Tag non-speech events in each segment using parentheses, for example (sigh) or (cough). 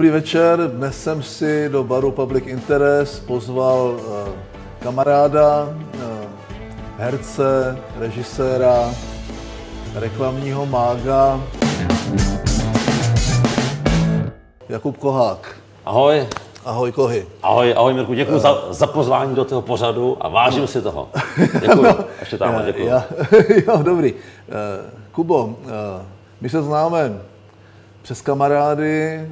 Dobrý večer, dnes jsem si do baru Public Interest pozval eh, kamaráda, eh, herce, režiséra, reklamního mága, Jakub Kohák. Ahoj. Ahoj Kohy. Ahoj, ahoj Mirku, děkuji za, za pozvání do toho pořadu a vážím si toho. Děkuji. (laughs) Ještě tam, děkuji. Já, (laughs) jo, dobrý. Eh, Kubo, eh, my se známe přes kamarády, eh,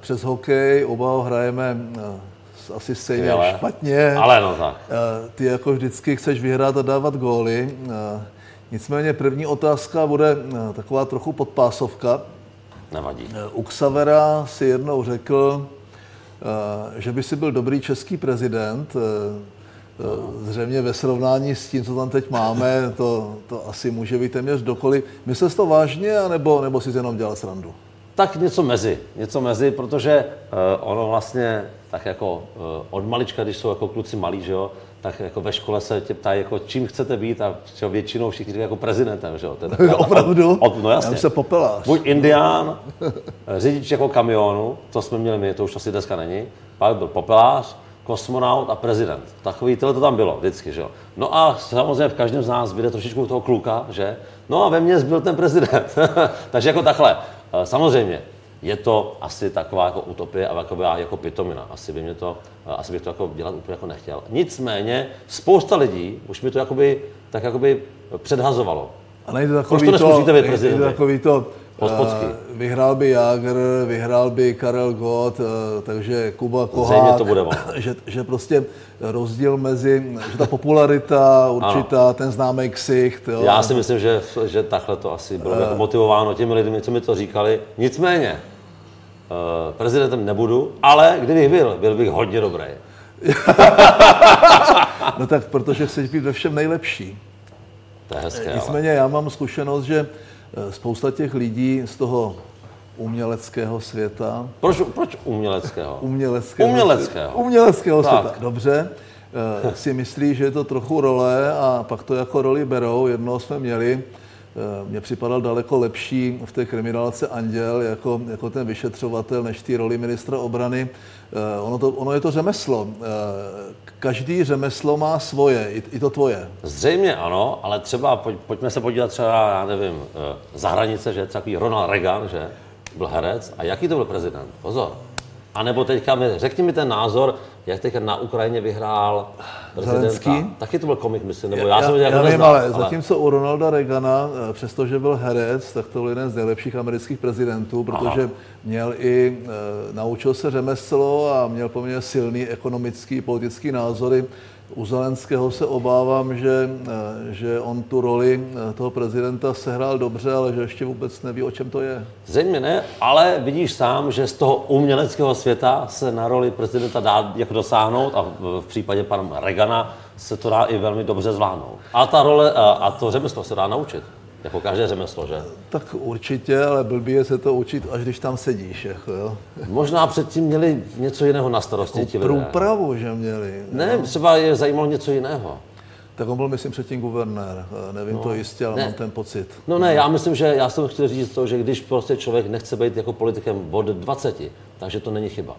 přes hokej, oba ho hrajeme eh, asi stejně Skvěle. špatně. Ale no tak. Eh, Ty jako vždycky chceš vyhrát a dávat góly. Nicméně první otázka bude taková trochu podpásovka. Nevadí. U Xavera si jednou řekl, že by si byl dobrý český prezident. Zřejmě ve srovnání s tím, co tam teď máme, to, to asi může být téměř dokoliv. Myslel jsi to vážně, anebo, nebo jsi jenom dělal srandu? Tak něco mezi, něco mezi, protože uh, ono vlastně tak jako uh, od malička, když jsou jako kluci malí, že jo, tak jako ve škole se tě ptají, jako čím chcete být a jo, většinou všichni říkají jako prezidentem, že jo. To je taková ta- (laughs) Opravdu? Od, od, no Já jasně. jsem se popelář. Buď indián, řidič jako kamionu, to jsme měli my, to už asi dneska není, pak byl popelář, kosmonaut a prezident. Takový, tohle to tam bylo vždycky, že jo. No a samozřejmě v každém z nás vyjde trošičku toho kluka, že? No a ve mně zbyl ten prezident. (laughs) Takže jako takhle. Eh, Samozřejmě, je to asi taková jako utopie a taková jako pitomina. Asi, by mě to, eh, asi bych to jako dělat úplně jako nechtěl. Nicméně spousta lidí už mi to jakoby, tak jakoby předhazovalo. A nejde Proč takový to to, vy, nejde takový to, Hospodský. eh, vyhrál by Jager, vyhrál by Karel Gott, eh, takže Kuba Kohák. Zřejmě to bude ono. (laughs) Že, že prostě rozdíl mezi, že ta popularita určitá, ten známý ksicht. Jo, Já si myslím, že, že takhle to asi bylo jako motivováno těmi lidmi, co mi to říkali. Nicméně, eh, prezidentem nebudu, ale kdybych byl, byl bych hodně dobrý. (laughs) No tak protože chceš být ve všem nejlepší. To je hezké, ale. Nicméně já mám zkušenost, že spousta těch lidí z toho uměleckého světa, Proč, proč uměleckého? uměleckého, Uměleckého. uměleckého Tak. světa, dobře, eh, si myslí, že je to trochu role a pak to jako roli berou. Jednoho jsme měli, eh, mně připadal daleko lepší v té kriminálce Anděl jako, jako ten vyšetřovatel než ty roli ministra obrany. Eh, Ono, to, ono je to řemeslo. Eh, Každý řemeslo má svoje, i, i to tvoje. Zřejmě ano, ale třeba pojď, pojďme se podívat třeba, já nevím, za hranice, že takový Ronald Reagan, že byl herec a jaký to byl prezident? Pozor. A nebo teďka mi, řekni mi ten názor, jak teďka na Ukrajině vyhrál prezidenta. Zelenský? Taky to byl komik, myslím, nebo já, jsem ho já, jako já vím, neznal, ale zatímco u Ronalda Reagana, eh, přestože byl herec, tak to byl jeden z nejlepších amerických prezidentů, protože měl i, eh, naučil se řemeslo a měl poměrně silný ekonomický, politický názory. U Zelenského se obávám, že, eh, že on tu roli eh, toho prezidenta sehrál dobře, ale že ještě vůbec neví, o čem to je. Zřejmě ne, ale vidíš sám, že z toho uměleckého světa se na roli prezidenta dá jako dosáhnout a v případě pana Regana se to dá i velmi dobře zvládnout. A ta role a, a to řemeslo se dá naučit. Jako každé řemeslo, že? Tak určitě, ale blbý je se to učit, až když tam sedíš. Jako, jo. Možná předtím měli něco jiného na starosti ti lidé. Průpravu, že měli. Ne, třeba je zajímalo něco jiného. Tak on byl, myslím, předtím guvernér. Nevím to jistě, ale ne. mám ten pocit. No ne, já myslím, že já jsem chtěl říct to, že když prostě člověk nechce být jako politikem od 20, takže to není chyba.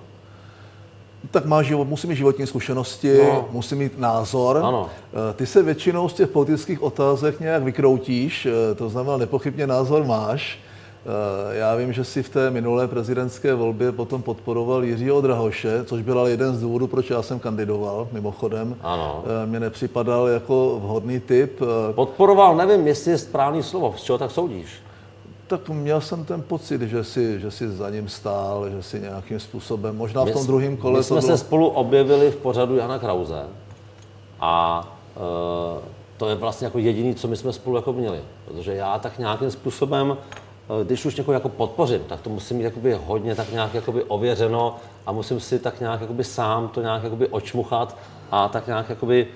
Tak má život, musí mít životní zkušenosti, No. musí mít názor. Ano. Eh, Ty se většinou z těch politických otázek nějak vykroutíš, eh, to znamená, nepochybně názor máš. Eh, Já vím, že si v té minulé prezidentské volbě potom podporoval Jiřího Drahoše, což byl ale jeden z důvodů, proč já jsem kandidoval, mimochodem. Ano. Mně nepřipadal jako vhodný typ. Podporoval, nevím, jestli je správný slovo, z čeho tak soudíš? Tak měl jsem ten pocit, že si, že si za ním stál, že si nějakým způsobem, možná v tom druhém kole My to jsme bylo... se spolu objevili v pořadu Jana Krause a e, to je vlastně jako jediný, co my jsme spolu jako měli. Protože já tak nějakým způsobem, e, když už někoho jako podpořím, tak to musím mít jakoby hodně tak nějak jakoby ověřeno a musím si tak nějak jakoby sám to nějak jakoby očmuchat a tak nějak jakoby,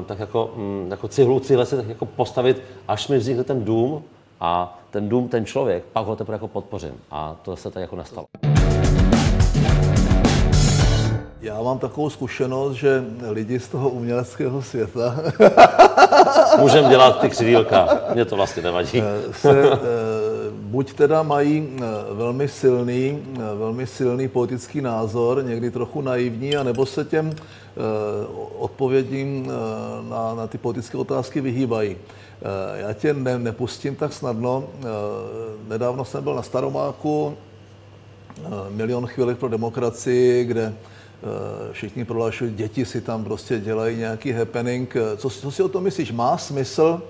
e, tak jako, mm, jako cihlu cihle si tak jako postavit, až mi vznikne ten dům a ten dům, ten člověk, pak ho teprve jako podpořím. A to se tak jako nestalo. Já mám takovou zkušenost, že lidi z toho uměleckého světa Můžeme dělat ty křidílka, mě to vlastně nevadí. (laughs) se eh, buď teda mají velmi silný, velmi silný politický názor, někdy trochu naivní, anebo se těm odpovědím na, na ty politické otázky vyhýbají. Já tě ne, nepustím tak snadno. Nedávno jsem byl na Staromáku, milion chvílek pro demokracii, kde všichni prohlašují, děti si tam prostě dělají nějaký happening. Co, co si o tom myslíš? Má smysl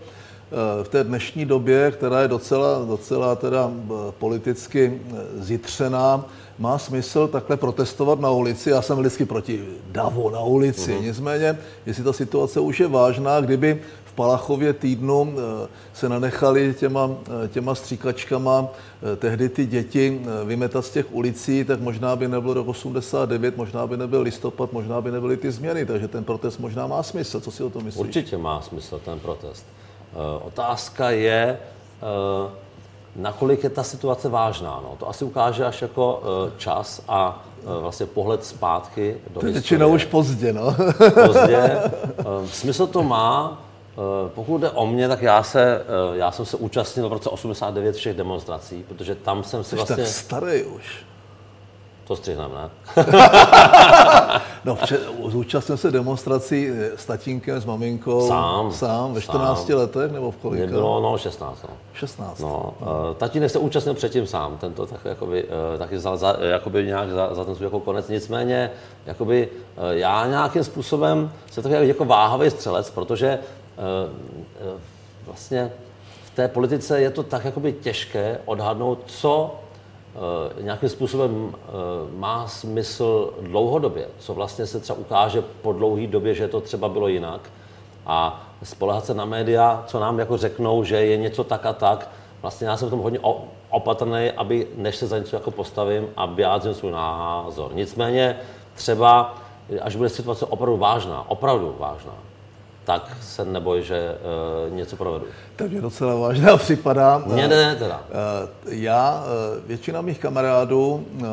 v té dnešní době, která je docela, docela teda politicky zjitřená, má smysl takhle protestovat na ulici. Já jsem vždycky proti davu na ulici. Uh-huh. Nicméně, jestli ta situace už je vážná, kdyby v Palachově týdnu eh, se nanechali těma, eh, těma stříkačkama eh, tehdy ty děti vymetat z těch ulicí, tak možná by nebyl rok 89, možná by nebyl listopad, možná by nebyly ty změny, takže ten protest možná má smysl. Co si o tom myslíš? Určitě má smysl ten protest. Otázka je, nakolik je ta situace vážná. No. To asi ukáže až jako čas a vlastně pohled zpátky do to historie. už pozdě, no. (laughs) pozdě. Smysl to má, Eh, pokud jde o mě, tak já, se, eh, já jsem se účastnil v roce 89 všech demonstrací, protože tam jsem si Jsi vlastně... tak starý už. To střihneme, ne? (laughs) no, vče, zúčastnil se demonstrací s tatínkem, s maminkou. Sám. Sám, ve 14 sám. letech nebo v kolika? Mě bylo, no, 16. No. 16. No, uh, tatínek se účastnil předtím sám, tento tak jakoby, uh, taky za, za, jakoby nějak za, za ten svůj jako konec. Nicméně, jakoby, uh, já nějakým způsobem jsem takový jako váhavý střelec, protože uh, uh, vlastně v té politice je to tak jakoby těžké odhadnout, co Eh, nějakým způsobem eh, má smysl dlouhodobě, co vlastně se třeba ukáže po dlouhé době, že to třeba bylo jinak a spolehat se na média, co nám jako řeknou, že je něco tak a tak. Vlastně já jsem v tom hodně opatrný, aby než se za něco jako postavím a vyjádřím svůj názor. Nicméně třeba, až bude situace opravdu vážná, opravdu vážná, tak se neboj, že uh, něco provedu. Tak mě docela vážná (laughs) připadá. Mně ne teda. Uh, já, uh, většina mých kamarádů, uh,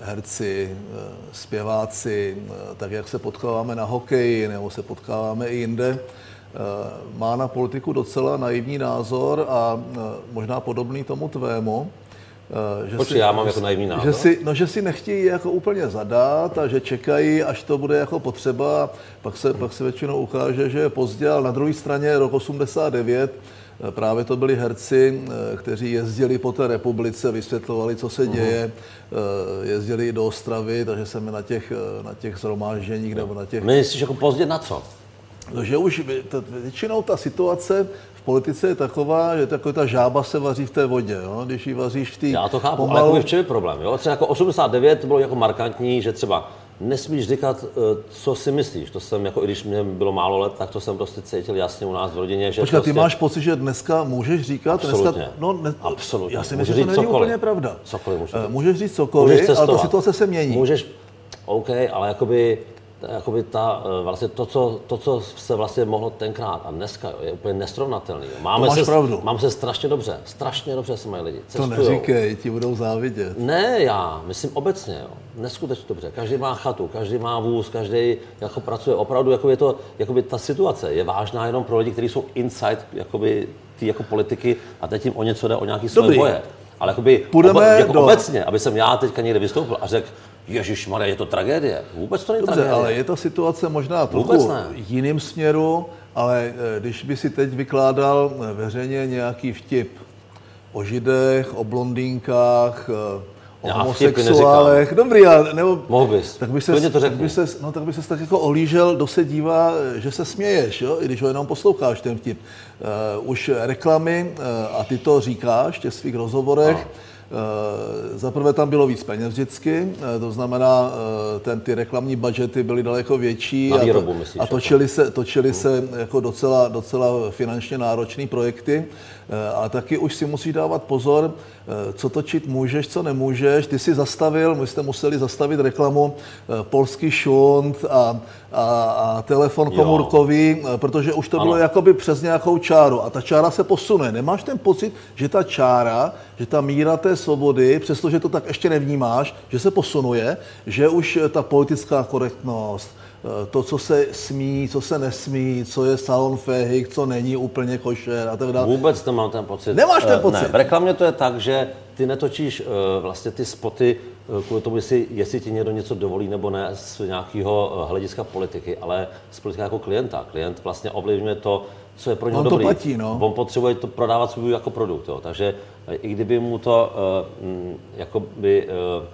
herci, uh, zpěváci, uh, tak jak se potkáváme na hokeji nebo se potkáváme i jinde, uh, má na politiku docela naivní názor a uh, možná podobný tomu tvému. Eh, že Počkej, si, já mám jako naivní názor. Že si, no, že si nechtějí jako úplně zadat a že čekají, až to bude jako potřeba. Pak se, pak se většinou ukáže, že je pozdě, ale na druhé straně rok 89 eh, Právě to byli herci, eh, kteří jezdili po té republice, vysvětlovali, co se děje, jezdili do Ostravy, takže jsme na těch, na těch zhromážděních nebo na těch... Myslíš jako pozdě na co? No, že už většinou ta situace politice je taková, že taková ta žába se vaří v té vodě. Jo? Když ji vaříš v té... Já to chápu, pomalu... ale jako v čem je problém? Jo? Třeba jako 89 bylo jako markantní, že třeba nesmíš říkat, eh, co si myslíš. To jsem, jako i když mě bylo málo let, tak to jsem prostě cítil jasně u nás v rodině. Že Počkat, prostě... ty máš pocit, že dneska můžeš říkat? Absolutně. Dneska, no, ne, Absolutně. Já si myslím, že to není cokoliv. úplně pravda. Cokoliv můžeš, uh, můžeš říct cokoliv, můžeš ale ta situace se mění. Můžeš, OK, ale jakoby jakoby ta, eh, vlastně to co, to, co se vlastně mohlo tenkrát a dneska jo, je úplně nesrovnatelný. Máme se, pravdu. Mám se strašně dobře, strašně dobře se mají lidi. Cestujou. To neříkej, ti budou závidět. Ne já, myslím obecně, jo. neskutečně dobře. Každý má chatu, každý má vůz, každý jako pracuje. Opravdu jako je to, jakoby ta situace je vážná jenom pro lidi, kteří jsou inside jakoby, ty jako politiky a teď jim o něco jde, o nějaký své boje. Ale jakoby Půjdeme oba, jako do... obecně, aby jsem já teďka někde vystoupil a řekl, Ježíš Maria, je to tragédie. Vůbec to není Dobře, tragédie. ale je ta situace možná trochu jiným směru, ale eh, když by si teď vykládal eh, veřejně nějaký vtip o židech, o blondýnkách, eh, o Já homosexuálech, dobrý, ale nebo... Mohl bys, tak by se, to tak by se, no, tak by se tak jako olížel, kdo se dívá, že se směješ, jo? i když ho jenom posloucháš ten vtip. Uh, už reklamy, uh, a ty to říkáš v těch svých rozhovorech, no za prvé tam bylo víc peněz vždycky, eh, to znamená, eh, ten, ty reklamní budžety byly daleko větší Na výrobu, a, to, myslíš, a točily se, točily se jako docela, docela finančně náročné projekty. A taky už si musíš dávat pozor, co točit můžeš, co nemůžeš. Ty si zastavil, my jste museli zastavit reklamu polský šunt a, a, a telefon komórkový, protože už to ano. bylo jakoby přes nějakou čáru a ta čára se posune. Nemáš ten pocit, že ta čára, že ta míra té svobody, přestože to tak ještě nevnímáš, že se posunuje, že už ta politická korektnost, to, co se smí, co se nesmí, co je salon féhy, co není úplně košer a tak dále. Vůbec nemám ten pocit. Nemáš ten Eh, pocit? Ne, v reklamě to je tak, že ty netočíš eh, vlastně ty spoty eh, kvůli tomu, jestli, jestli ti někdo něco dovolí nebo ne z nějakého eh, hlediska politiky, ale z politika jako klienta. Klient vlastně ovlivňuje to, co je pro něho On to dobrý. platí, no. On potřebuje to prodávat svůj jako produkt. Jo. Takže eh, i kdyby mu to uh, mm, jakoby, uh,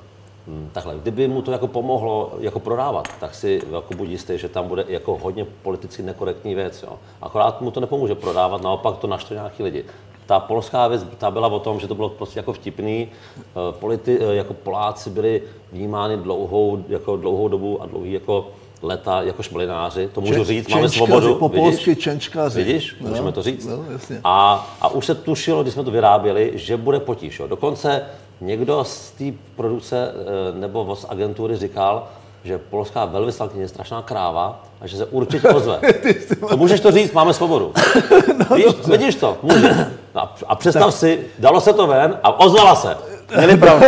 takhle, kdyby mu to jako pomohlo jako prodávat, tak si jako buď jistý, že tam bude jako hodně politicky nekorektní věc. Jo. Akorát mu to nepomůže prodávat, naopak to naštve nějaký lidi. Ta polská věc, ta byla o tom, že to bylo prostě jako vtipný. Eh, Politi, eh, jako Poláci byli vnímáni dlouhou, jako dlouhou dobu a dlouhý jako leta jako šmelináři. To můžu Čen- říct, máme svobodu. po vidíš? polsky čenčkaři. Vidíš, No, můžeme to říct. No, jasně. A, a už se tušilo, když jsme to vyráběli, že bude potíž. Jo. Dokonce někdo z té produkce eh, nebo z agentury říkal, že polská velvyslankyně je strašná kráva a že se určitě ozve. (laughs) To můžeš to říct, máme svobodu. (laughs) No, Víš, vidíš to? Můžeš. No a- a představ si, dalo se to ven a ozvala se. Měli pravdu.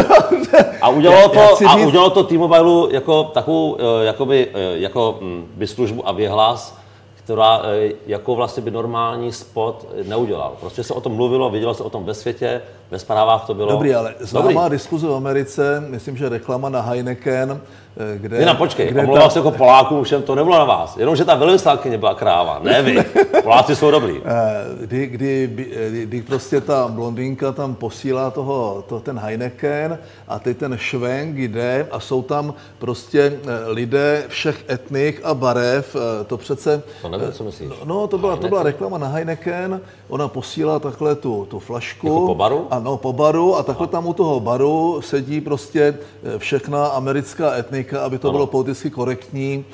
A udělalo to, a udělalo to T-Mobile jako takovou eh, jakoby, eh, jako mm, by službu a věhlas, která eh, jako vlastně by normální spot neudělal. Prostě se o tom mluvilo, vidělo se o tom ve světě, ve zprávách to bylo. Dobrý, ale známá Dobrý. diskuze v Americe, myslím, že reklama na Heineken, eh, kde... Jena, počkej, kde omlouvám se jako Polákům, všem to nebylo na vás. Jenomže ta velvyslankyně byla kráva, ne vy. (laughs) Poláci jsou dobrý. Eh, kdy, kdy, kdy, kdy prostě ta blondýnka tam posílá toho, to, ten Heineken a teď ten švenk jde a jsou tam prostě lidé všech etnik a barev. To přece... To nevím, co myslíš. No, to byla, to byla reklama na Heineken, ona posílá takhle tu, tu flašku. Jako po baru? Ano, po baru a takhle tam u toho baru sedí prostě eh, všechna americká etnika, aby to Ano. bylo politicky korektní,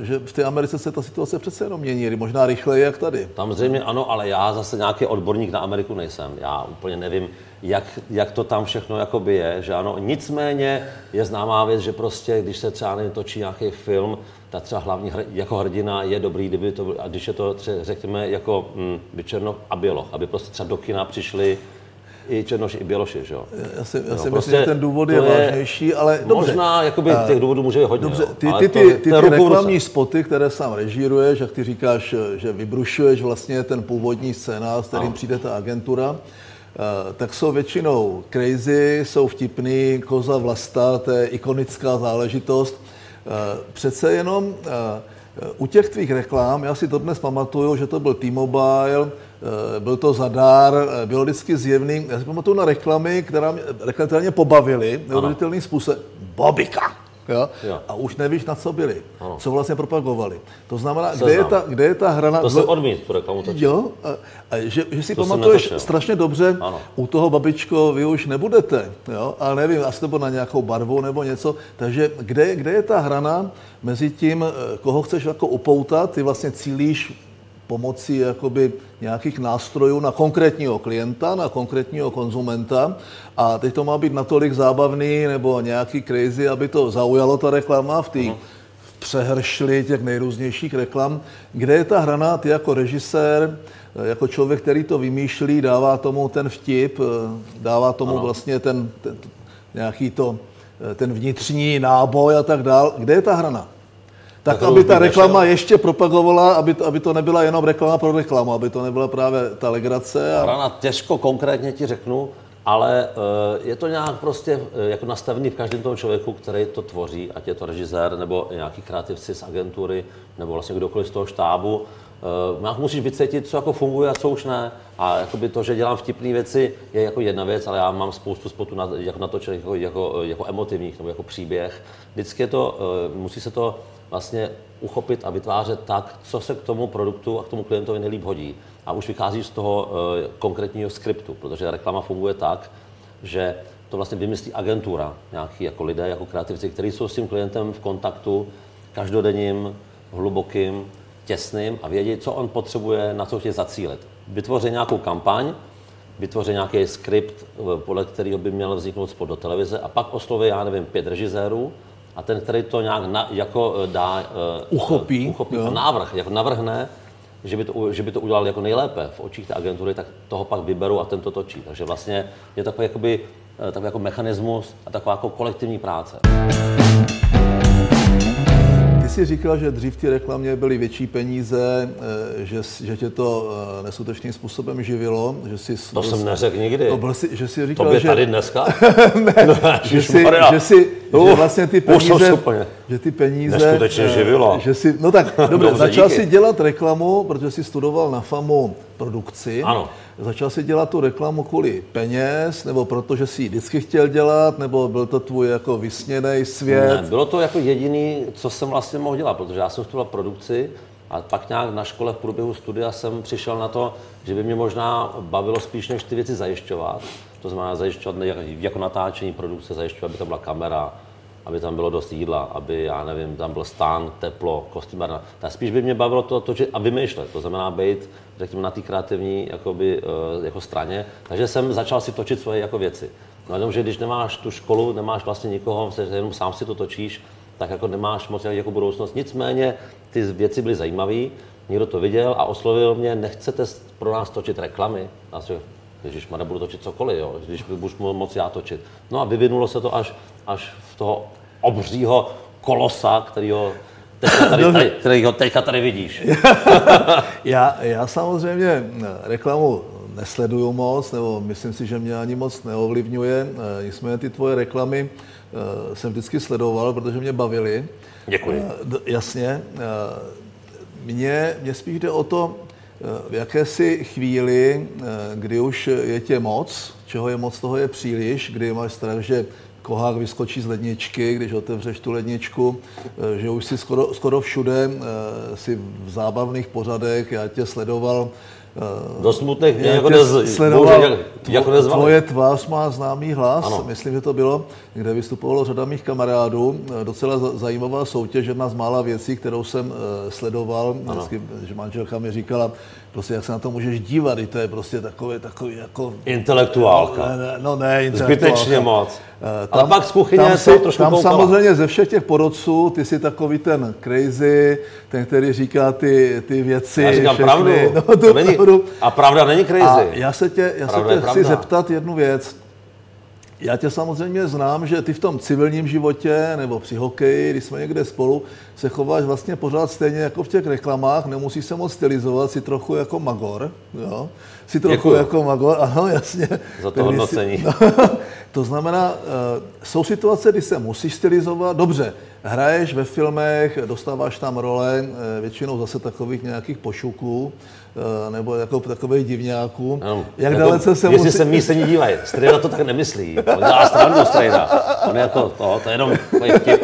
eh, že v té Americe se ta situace přece jenom mění, možná rychleji jak tady. Samozřejmě ano, ale já zase nějaký odborník na Ameriku nejsem. Já úplně nevím, jak, jak to tam všechno jakoby je, že ano. Nicméně je známá věc, že prostě, když se třeba nevím, točí nějaký film, tak třeba hlavní hr, jako hrdina je dobrý, kdyby to, a když je to třeba, řekněme jako mm, by Černoch a Běloch, aby prostě třeba do kina přišli i Černoši, i Běloši, že jo. Já si, já No, si prostě myslím, že ten důvod je, je- vážnější, ale dobře. Možná, jakoby těch důvodů může být hodně, Dobře, ty, ty, ty, to ty, ty ruce. reklamní spoty, které sám režíruješ, jak ty říkáš, že vybrušuješ vlastně ten původní scénář, s kterým Ano. přijde ta agentura, tak jsou většinou crazy, jsou vtipný, koza vlasta, to je ikonická záležitost. Eh, Přece jenom eh, u těch tvých reklám, já si to dnes pamatuju, že to byl T-Mobile, eh, byl to zadár, eh, bylo vždycky zjevný. Já si pamatuju na reklamy, která mě, reklamy, které mě pobavily neuvěřitelným způsobem. Bobika! Jo? Jo. A už nevíš, na co byli, Ano. co vlastně propagovali. To znamená, Seznam. kde je, ta, kde je ta hrana... To jsem odmít, tu reklamu točit. Jo, a, a že, že si To pamatuješ strašně dobře, Ano. u toho babičko vy už nebudete, jo, ale nevím, asi to bylo na nějakou barvu nebo něco, takže kde, kde je ta hrana mezi tím, eh, koho chceš jako upoutat, ty vlastně cílíš pomocí jakoby nějakých nástrojů na konkrétního klienta, na konkrétního konzumenta a teď to má být natolik zábavný nebo nějaký crazy, aby to zaujalo ta reklama v té přehršli těch nejrůznějších reklam. Kde je ta hrana, ty jako režisér, jako člověk, který to vymýšlí, dává tomu ten vtip, dává tomu ano. vlastně ten, ten, nějaký to, ten vnitřní náboj a tak dál. Kde je ta hrana? Tak, aby ta reklama nešel. ještě propagovala, aby to, aby to nebyla jenom reklama pro reklamu, aby to nebyla právě ta legrace. A... Rana těžko konkrétně ti řeknu, ale eh, je to nějak prostě eh, jako nastavený v každém tom člověku, který to tvoří, ať je to režisér nebo nějaký kreativci z agentury nebo vlastně kdokoliv z toho štábu. Eh, Nějak musíš vycítit, co jako funguje a co už ne. A jakoby to, že dělám vtipné věci, je jako jedna věc, ale já mám spoustu spotů na, jako natočených jako, jako, jako emotivních nebo jako příběh. Vždycky je to, musí se to vlastně uchopit a vytvářet tak, co se k tomu produktu a k tomu klientovi nejlíp hodí. A už vychází z toho eh, konkrétního skriptu, protože reklama funguje tak, že to vlastně vymyslí agentura, nějaký jako lidé, jako kreativci, kteří jsou s tím klientem v kontaktu každodenním, hlubokým, těsným a vědí, co on potřebuje, na co chce zacílit. Vytvoří nějakou kampaň, vytvoří nějaký skript, eh, podle kterého by měl vzniknout spot do televize a pak osloví, já nevím, pět režisérů a ten, který to nějak na, jako eh, dá, eh, Uchopí, eh, uchopí jo. návrh, jako navrhne, že by, to, že by to udělal jako nejlépe v očích té agentury, tak toho pak vyberou a ten to točí. Takže vlastně je takový, jakoby, takový jako mechanismus a taková jako kolektivní práce. Jsi říkal, že dřív ty reklamě byly větší peníze, eh, že, že tě to eh, neskutečným způsobem živilo, že jsi... To jsem neřekl nikdy. No, byl jsi, že jsi říkal, Tobě že... tady dneska? (laughs) ne, no, že, jsi, že, jsi, že vlastně ty peníze, že ty peníze... Neskutečně živilo. Že jsi, no tak, (laughs) dobře, dobře začal díky. si dělat reklamu, protože jsi studoval na FAMu produkci. Ano. Začal si dělat tu reklamu kvůli peněz, nebo protože si ji vždycky chtěl dělat, nebo byl to tvůj jako vysněný svět? Ne, bylo to jako jediný, co jsem vlastně mohl dělat, protože já jsem studoval produkci a pak nějak na škole v průběhu studia jsem přišel na to, že by mě možná bavilo spíš než ty věci zajišťovat. To znamená zajišťovat jako natáčení produkce, zajišťovat, aby tam byla kamera, aby tam bylo dost jídla, aby, já nevím, tam byl stán, teplo, kostýmárna. Tak spíš by mě bavilo to točit a vymýšlet. To znamená být, řekněme, na té kreativní jakoby, eh, jako straně. Takže jsem začal si točit svoje jako věci. No jenom, že když nemáš tu školu, nemáš vlastně nikoho, jenom sám si to točíš, tak jako nemáš moc jako budoucnost. Nicméně ty věci byly zajímavé, někdo to viděl a oslovil mě, nechcete pro nás točit reklamy? A si, Ježíš, nebudu točit cokoliv, jo, když budu moc já točit. No a vyvinulo se to až, až v toho obřího kolosa, kterýho teďka tady, tady, kterýho teďka tady vidíš. (laughs) já, já samozřejmě reklamu nesleduju moc, nebo myslím si, že mě ani moc neovlivňuje. Nicméně ty tvoje reklamy eh, jsem vždycky sledoval, protože mě bavily. Děkuji. Eh, jasně. Mně, mně spíš jde o to, v jakési chvíli, eh, kdy už je tě moc, čeho je moc, toho je příliš, kdy máš strach, že kohák vyskočí z ledničky, když otevřeš tu ledničku, eh, že už si skoro, skoro všude eh, si v zábavných pořadech, já tě sledoval, do smutných mě jako, nez, sledoval, bože, jako nezvali. Tvoje tvář má známý hlas, ano. myslím, že to bylo, kde vystupovalo řada mých kamarádů. Docela zajímavá soutěž, jedna z mála věcí, kterou jsem sledoval. Vždycky, že manželka mi říkala, prostě jak se na to můžeš dívat, i to je prostě takový, takový jako... Intelektuálka. No ne, no ne intelektuálka. Zbytečně moc. Uh, tam, Ale pak z kuchyně tam, si, trošku tam samozřejmě ze všech těch porodců, ty jsi takový ten crazy, ten, který říká ty, ty věci. Já říkám všechny, pravdu. (laughs) No, tu není, pravdu. A pravda není crazy. A já se tě, já se tě chci zeptat jednu věc. Já tě samozřejmě znám, že ty v tom civilním životě nebo při hokeji, když jsme někde spolu, se chováš vlastně pořád stejně jako v těch reklamách, nemusíš se moc stylizovat, si trochu jako magor, jo? Si trochu Děkuju. jako magor, (laughs) ano, jasně. Za to hodnocení. Si, (laughs) no, to znamená, uh, jsou situace, kdy se musíš stylizovat, dobře, hraješ ve filmech, dostáváš tam role, uh, většinou zase takových nějakých pošuků, Eh, nebo jako takových divňáků. Ano, Jak jako, dalece se jestli musí... se místení dívají, Strejda to tak nemyslí. On dělá strandu Strejda. On je jako to, to je jenom vtip.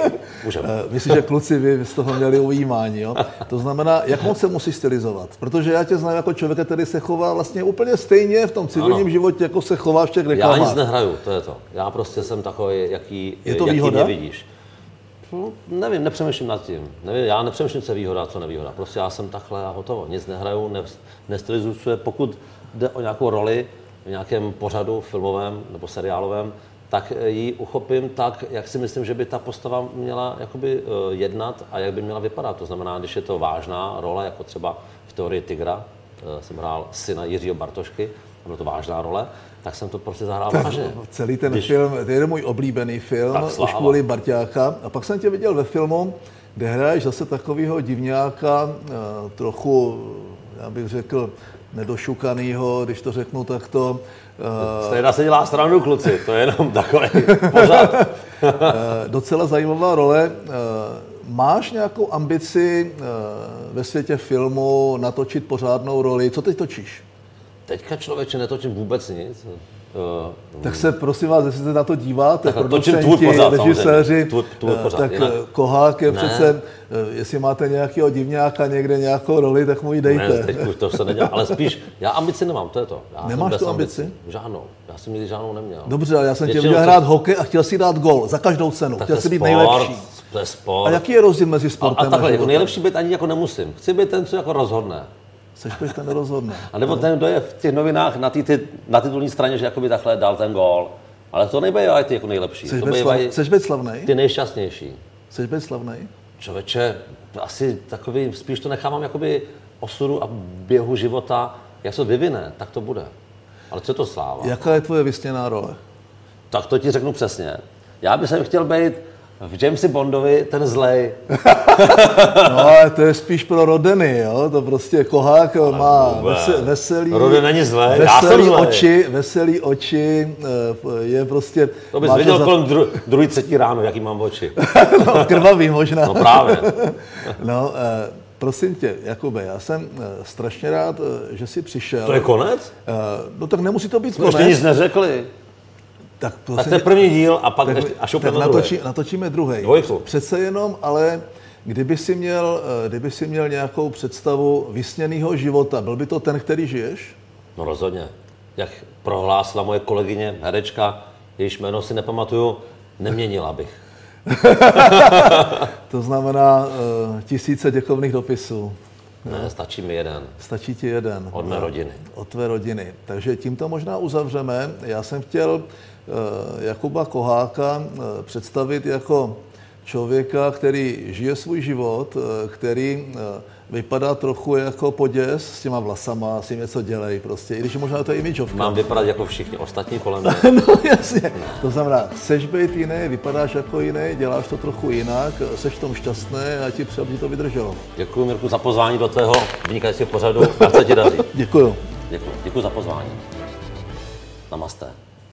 Eh, myslím, že kluci vy z toho měli ujímání. Jo? To znamená, jak moc se musí stylizovat? Protože já tě znám jako člověka, který se chová vlastně úplně stejně v tom civilním ano. životě, jako se chová v těch reklamách. Já nic nehraju, to je to. Já prostě jsem takový, jaký, je to jaký výhoda? mě vidíš. No, nevím, nepřemýšlím nad tím. Nevím, já nepřemýšlím, co je výhoda, co nevýhoda. Prostě já jsem takhle a hotovo. Nic nehraju, ne, nestylizuju. Pokud jde o nějakou roli v nějakém pořadu filmovém nebo seriálovém, tak ji uchopím tak, jak si myslím, že by ta postava měla jakoby uh, jednat a jak by měla vypadat. To znamená, když je to vážná role, jako třeba v teorii Tigra, uh, jsem hrál syna Jiřího Bartošky, bylo to vážná role, tak jsem to prostě zahrál vážně. Celý ten Když... film, to je můj oblíbený film, už kvůli Barťáka. A pak jsem tě viděl ve filmu, kde hraješ zase takového divňáka, eh, trochu, já bych řekl, nedošukanýho, když to řeknu takto. Eh, Stejná se dělá stranu, kluci, to je jenom takový (laughs) pořád. Eh, docela zajímavá role. Máš nějakou ambici ve světě filmu natočit pořádnou roli? Co teď točíš? Teďka člověče netočím vůbec nic. Uh, tak se prosím vás, jestli se na to díváte, tak producenti, režiséři, eh, pořád, tak jinak. Eh, Kohák je ne. přece, jestli máte nějakého divňáka někde nějakou roli, tak mu ji dejte. Ne, teď už to se nedělá, ale spíš, já ambici nemám, to je to. Já Nemáš tu ambici? ambici? Žádnou, já jsem nikdy žádnou neměl. Dobře, ale já jsem tě viděl hrát hokej a chtěl si dát gol za každou cenu, tak chtěl si být sport, nejlepší. To je sport. A jaký je rozdíl mezi sportem a, a takhle, jako nejlepší být ani jako nemusím. Chci být ten, co jako rozhodne. Seš ten rozhodne. (laughs) A nebo ten, kdo je v těch novinách na, tý, ty, na titulní straně, že jakoby takhle dal ten gól. Ale to nebývají ty jako nejlepší. Chceš to být, slav, slavný? Ty nejšťastnější. Chceš být slavný? Člověče, asi takový, spíš to nechávám jakoby osudu a běhu života, jak se to vyvine, tak to bude. Ale co je to sláva? Jaká je tvoje vysněná role? Tak to ti řeknu přesně. Já bych chtěl být v Jamesi Bondovi ten zlej. (laughs) No, ale to je spíš pro Rodeny, jo? To prostě Kohák má vůbec. vese, veselý, Roden není zlej, já jsem veselý zlej. oči, veselý oči, eh, je prostě... To bys viděl za- kolem dru, druhý, třetí ráno, jaký mám oči. (laughs) no, krvavý možná. No právě. (laughs) No, eh, prosím tě, Jakube, já jsem eh, strašně rád, že jsi přišel. To je konec? No tak nemusí to být ještě konec. nic neřekli. Tak, Tak prosím to je první díl a pak tak, ještě, až tak na natočí, natočíme druhý. Přece jenom, ale kdyby si, měl, eh, kdyby si měl nějakou představu vysněného života, byl by to ten, který žiješ? No rozhodně. Jak prohlásila moje kolegyně, herečka, jejíž jméno si nepamatuju, neměnila bych. (laughs) To znamená uh, tisíce děkovných dopisů. Ne, stačí mi jeden. Stačí ti jeden. Od mé rodiny. Od tvé rodiny. Takže tímto možná uzavřeme. Já jsem chtěl Jakuba Koháka uh, představit jako člověka, který žije svůj život, uh, který vypadá trochu jako poděs s těma vlasama, s tím něco dělej prostě, i když možná to je imidžovka. Mám vypadat jako všichni ostatní kolem (laughs) mě. No jasně. To znamená, chceš být jiný, vypadáš jako jiný, děláš to trochu jinak, seš v tom šťastný a ti přeju, aby ti to vydrželo. Děkuji Mirku za pozvání do tvého vynikajícího pořadu a chce ti dařit. (laughs) Děkuju. Děkuji. Děkuji za pozvání. Namaste.